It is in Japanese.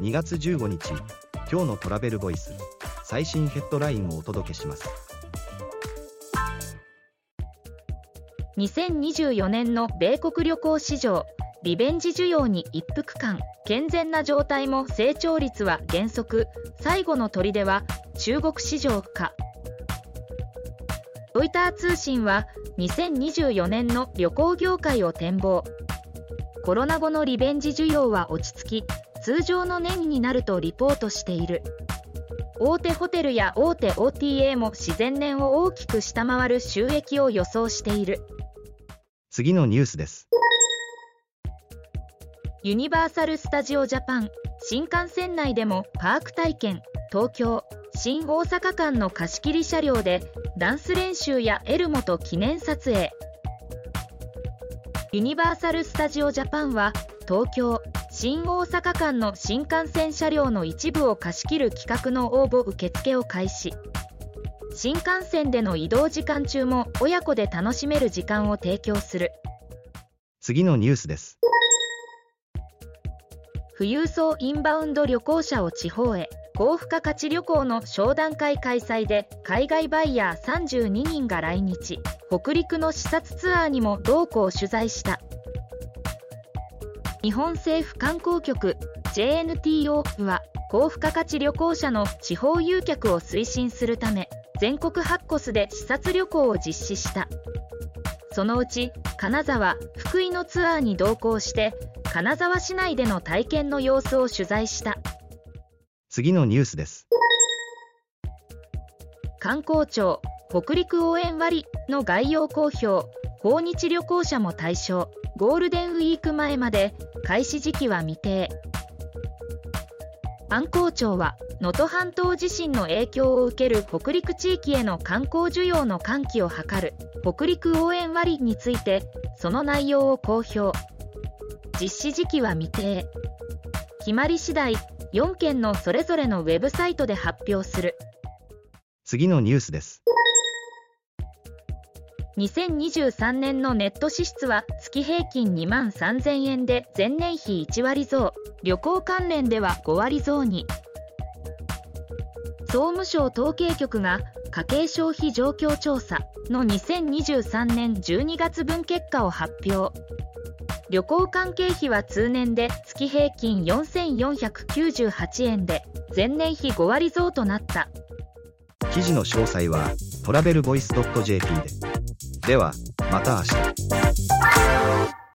2月15日今日のトラベルボイス最新ヘッドラインをお届けします。2024年の米国旅行市場リベンジ需要に一服感健全な状態も成長率は減速最後の砦は中国市場かロイター通信は2024年の旅行業界を展望。コロナ後のリベンジ需要は落ち着き通常の年になるとリポートしている。大手ホテルや大手 OTA も自然年を大きく下回る収益を予想している。次のニュースです。ユニバーサル・スタジオ・ジャパン新幹線内でもパーク体験東京新大阪間の貸し切り車両でダンス練習やエルモと記念撮影。ユニバーサル・スタジオ・ジャパンは東京新大阪間の新幹線車両の一部を貸し切る企画の応募受付を開始。新幹線での移動時間中も親子で楽しめる時間を提供する。次のニュースです。富裕層インバウンド旅行者を地方へ高付加価値旅行の商談会開催で海外バイヤー32人が来日。北陸の視察ツアーにも同行取材した日本政府観光局 JNTO は高付加価値旅行者の地方誘客を推進するため全国8コスで視察旅行を実施した。そのうち金沢福井のツアーに同行して金沢市内での体験の様子を取材した。次のニュースです。観光庁北陸応援割の概要公表訪日旅行者も対象。ゴールデンウィーク前まで。開始時期は未定。観光庁は能登半島地震の影響を受ける北陸地域への観光需要の喚起を図る。北陸応援割についてその内容を公表。実施時期は未定。決まり次第4県のそれぞれのウェブサイトで発表する。次のニュースです。2023年のネット支出は月平均2万3000円で前年比1割増。旅行関連では5割増に。総務省統計局が家計消費状況調査の2023年12月分結果を発表。旅行関係費は通年で月平均4498円で前年比5割増となった。記事の詳細はトラベルボイス .jp で。ではまた明日。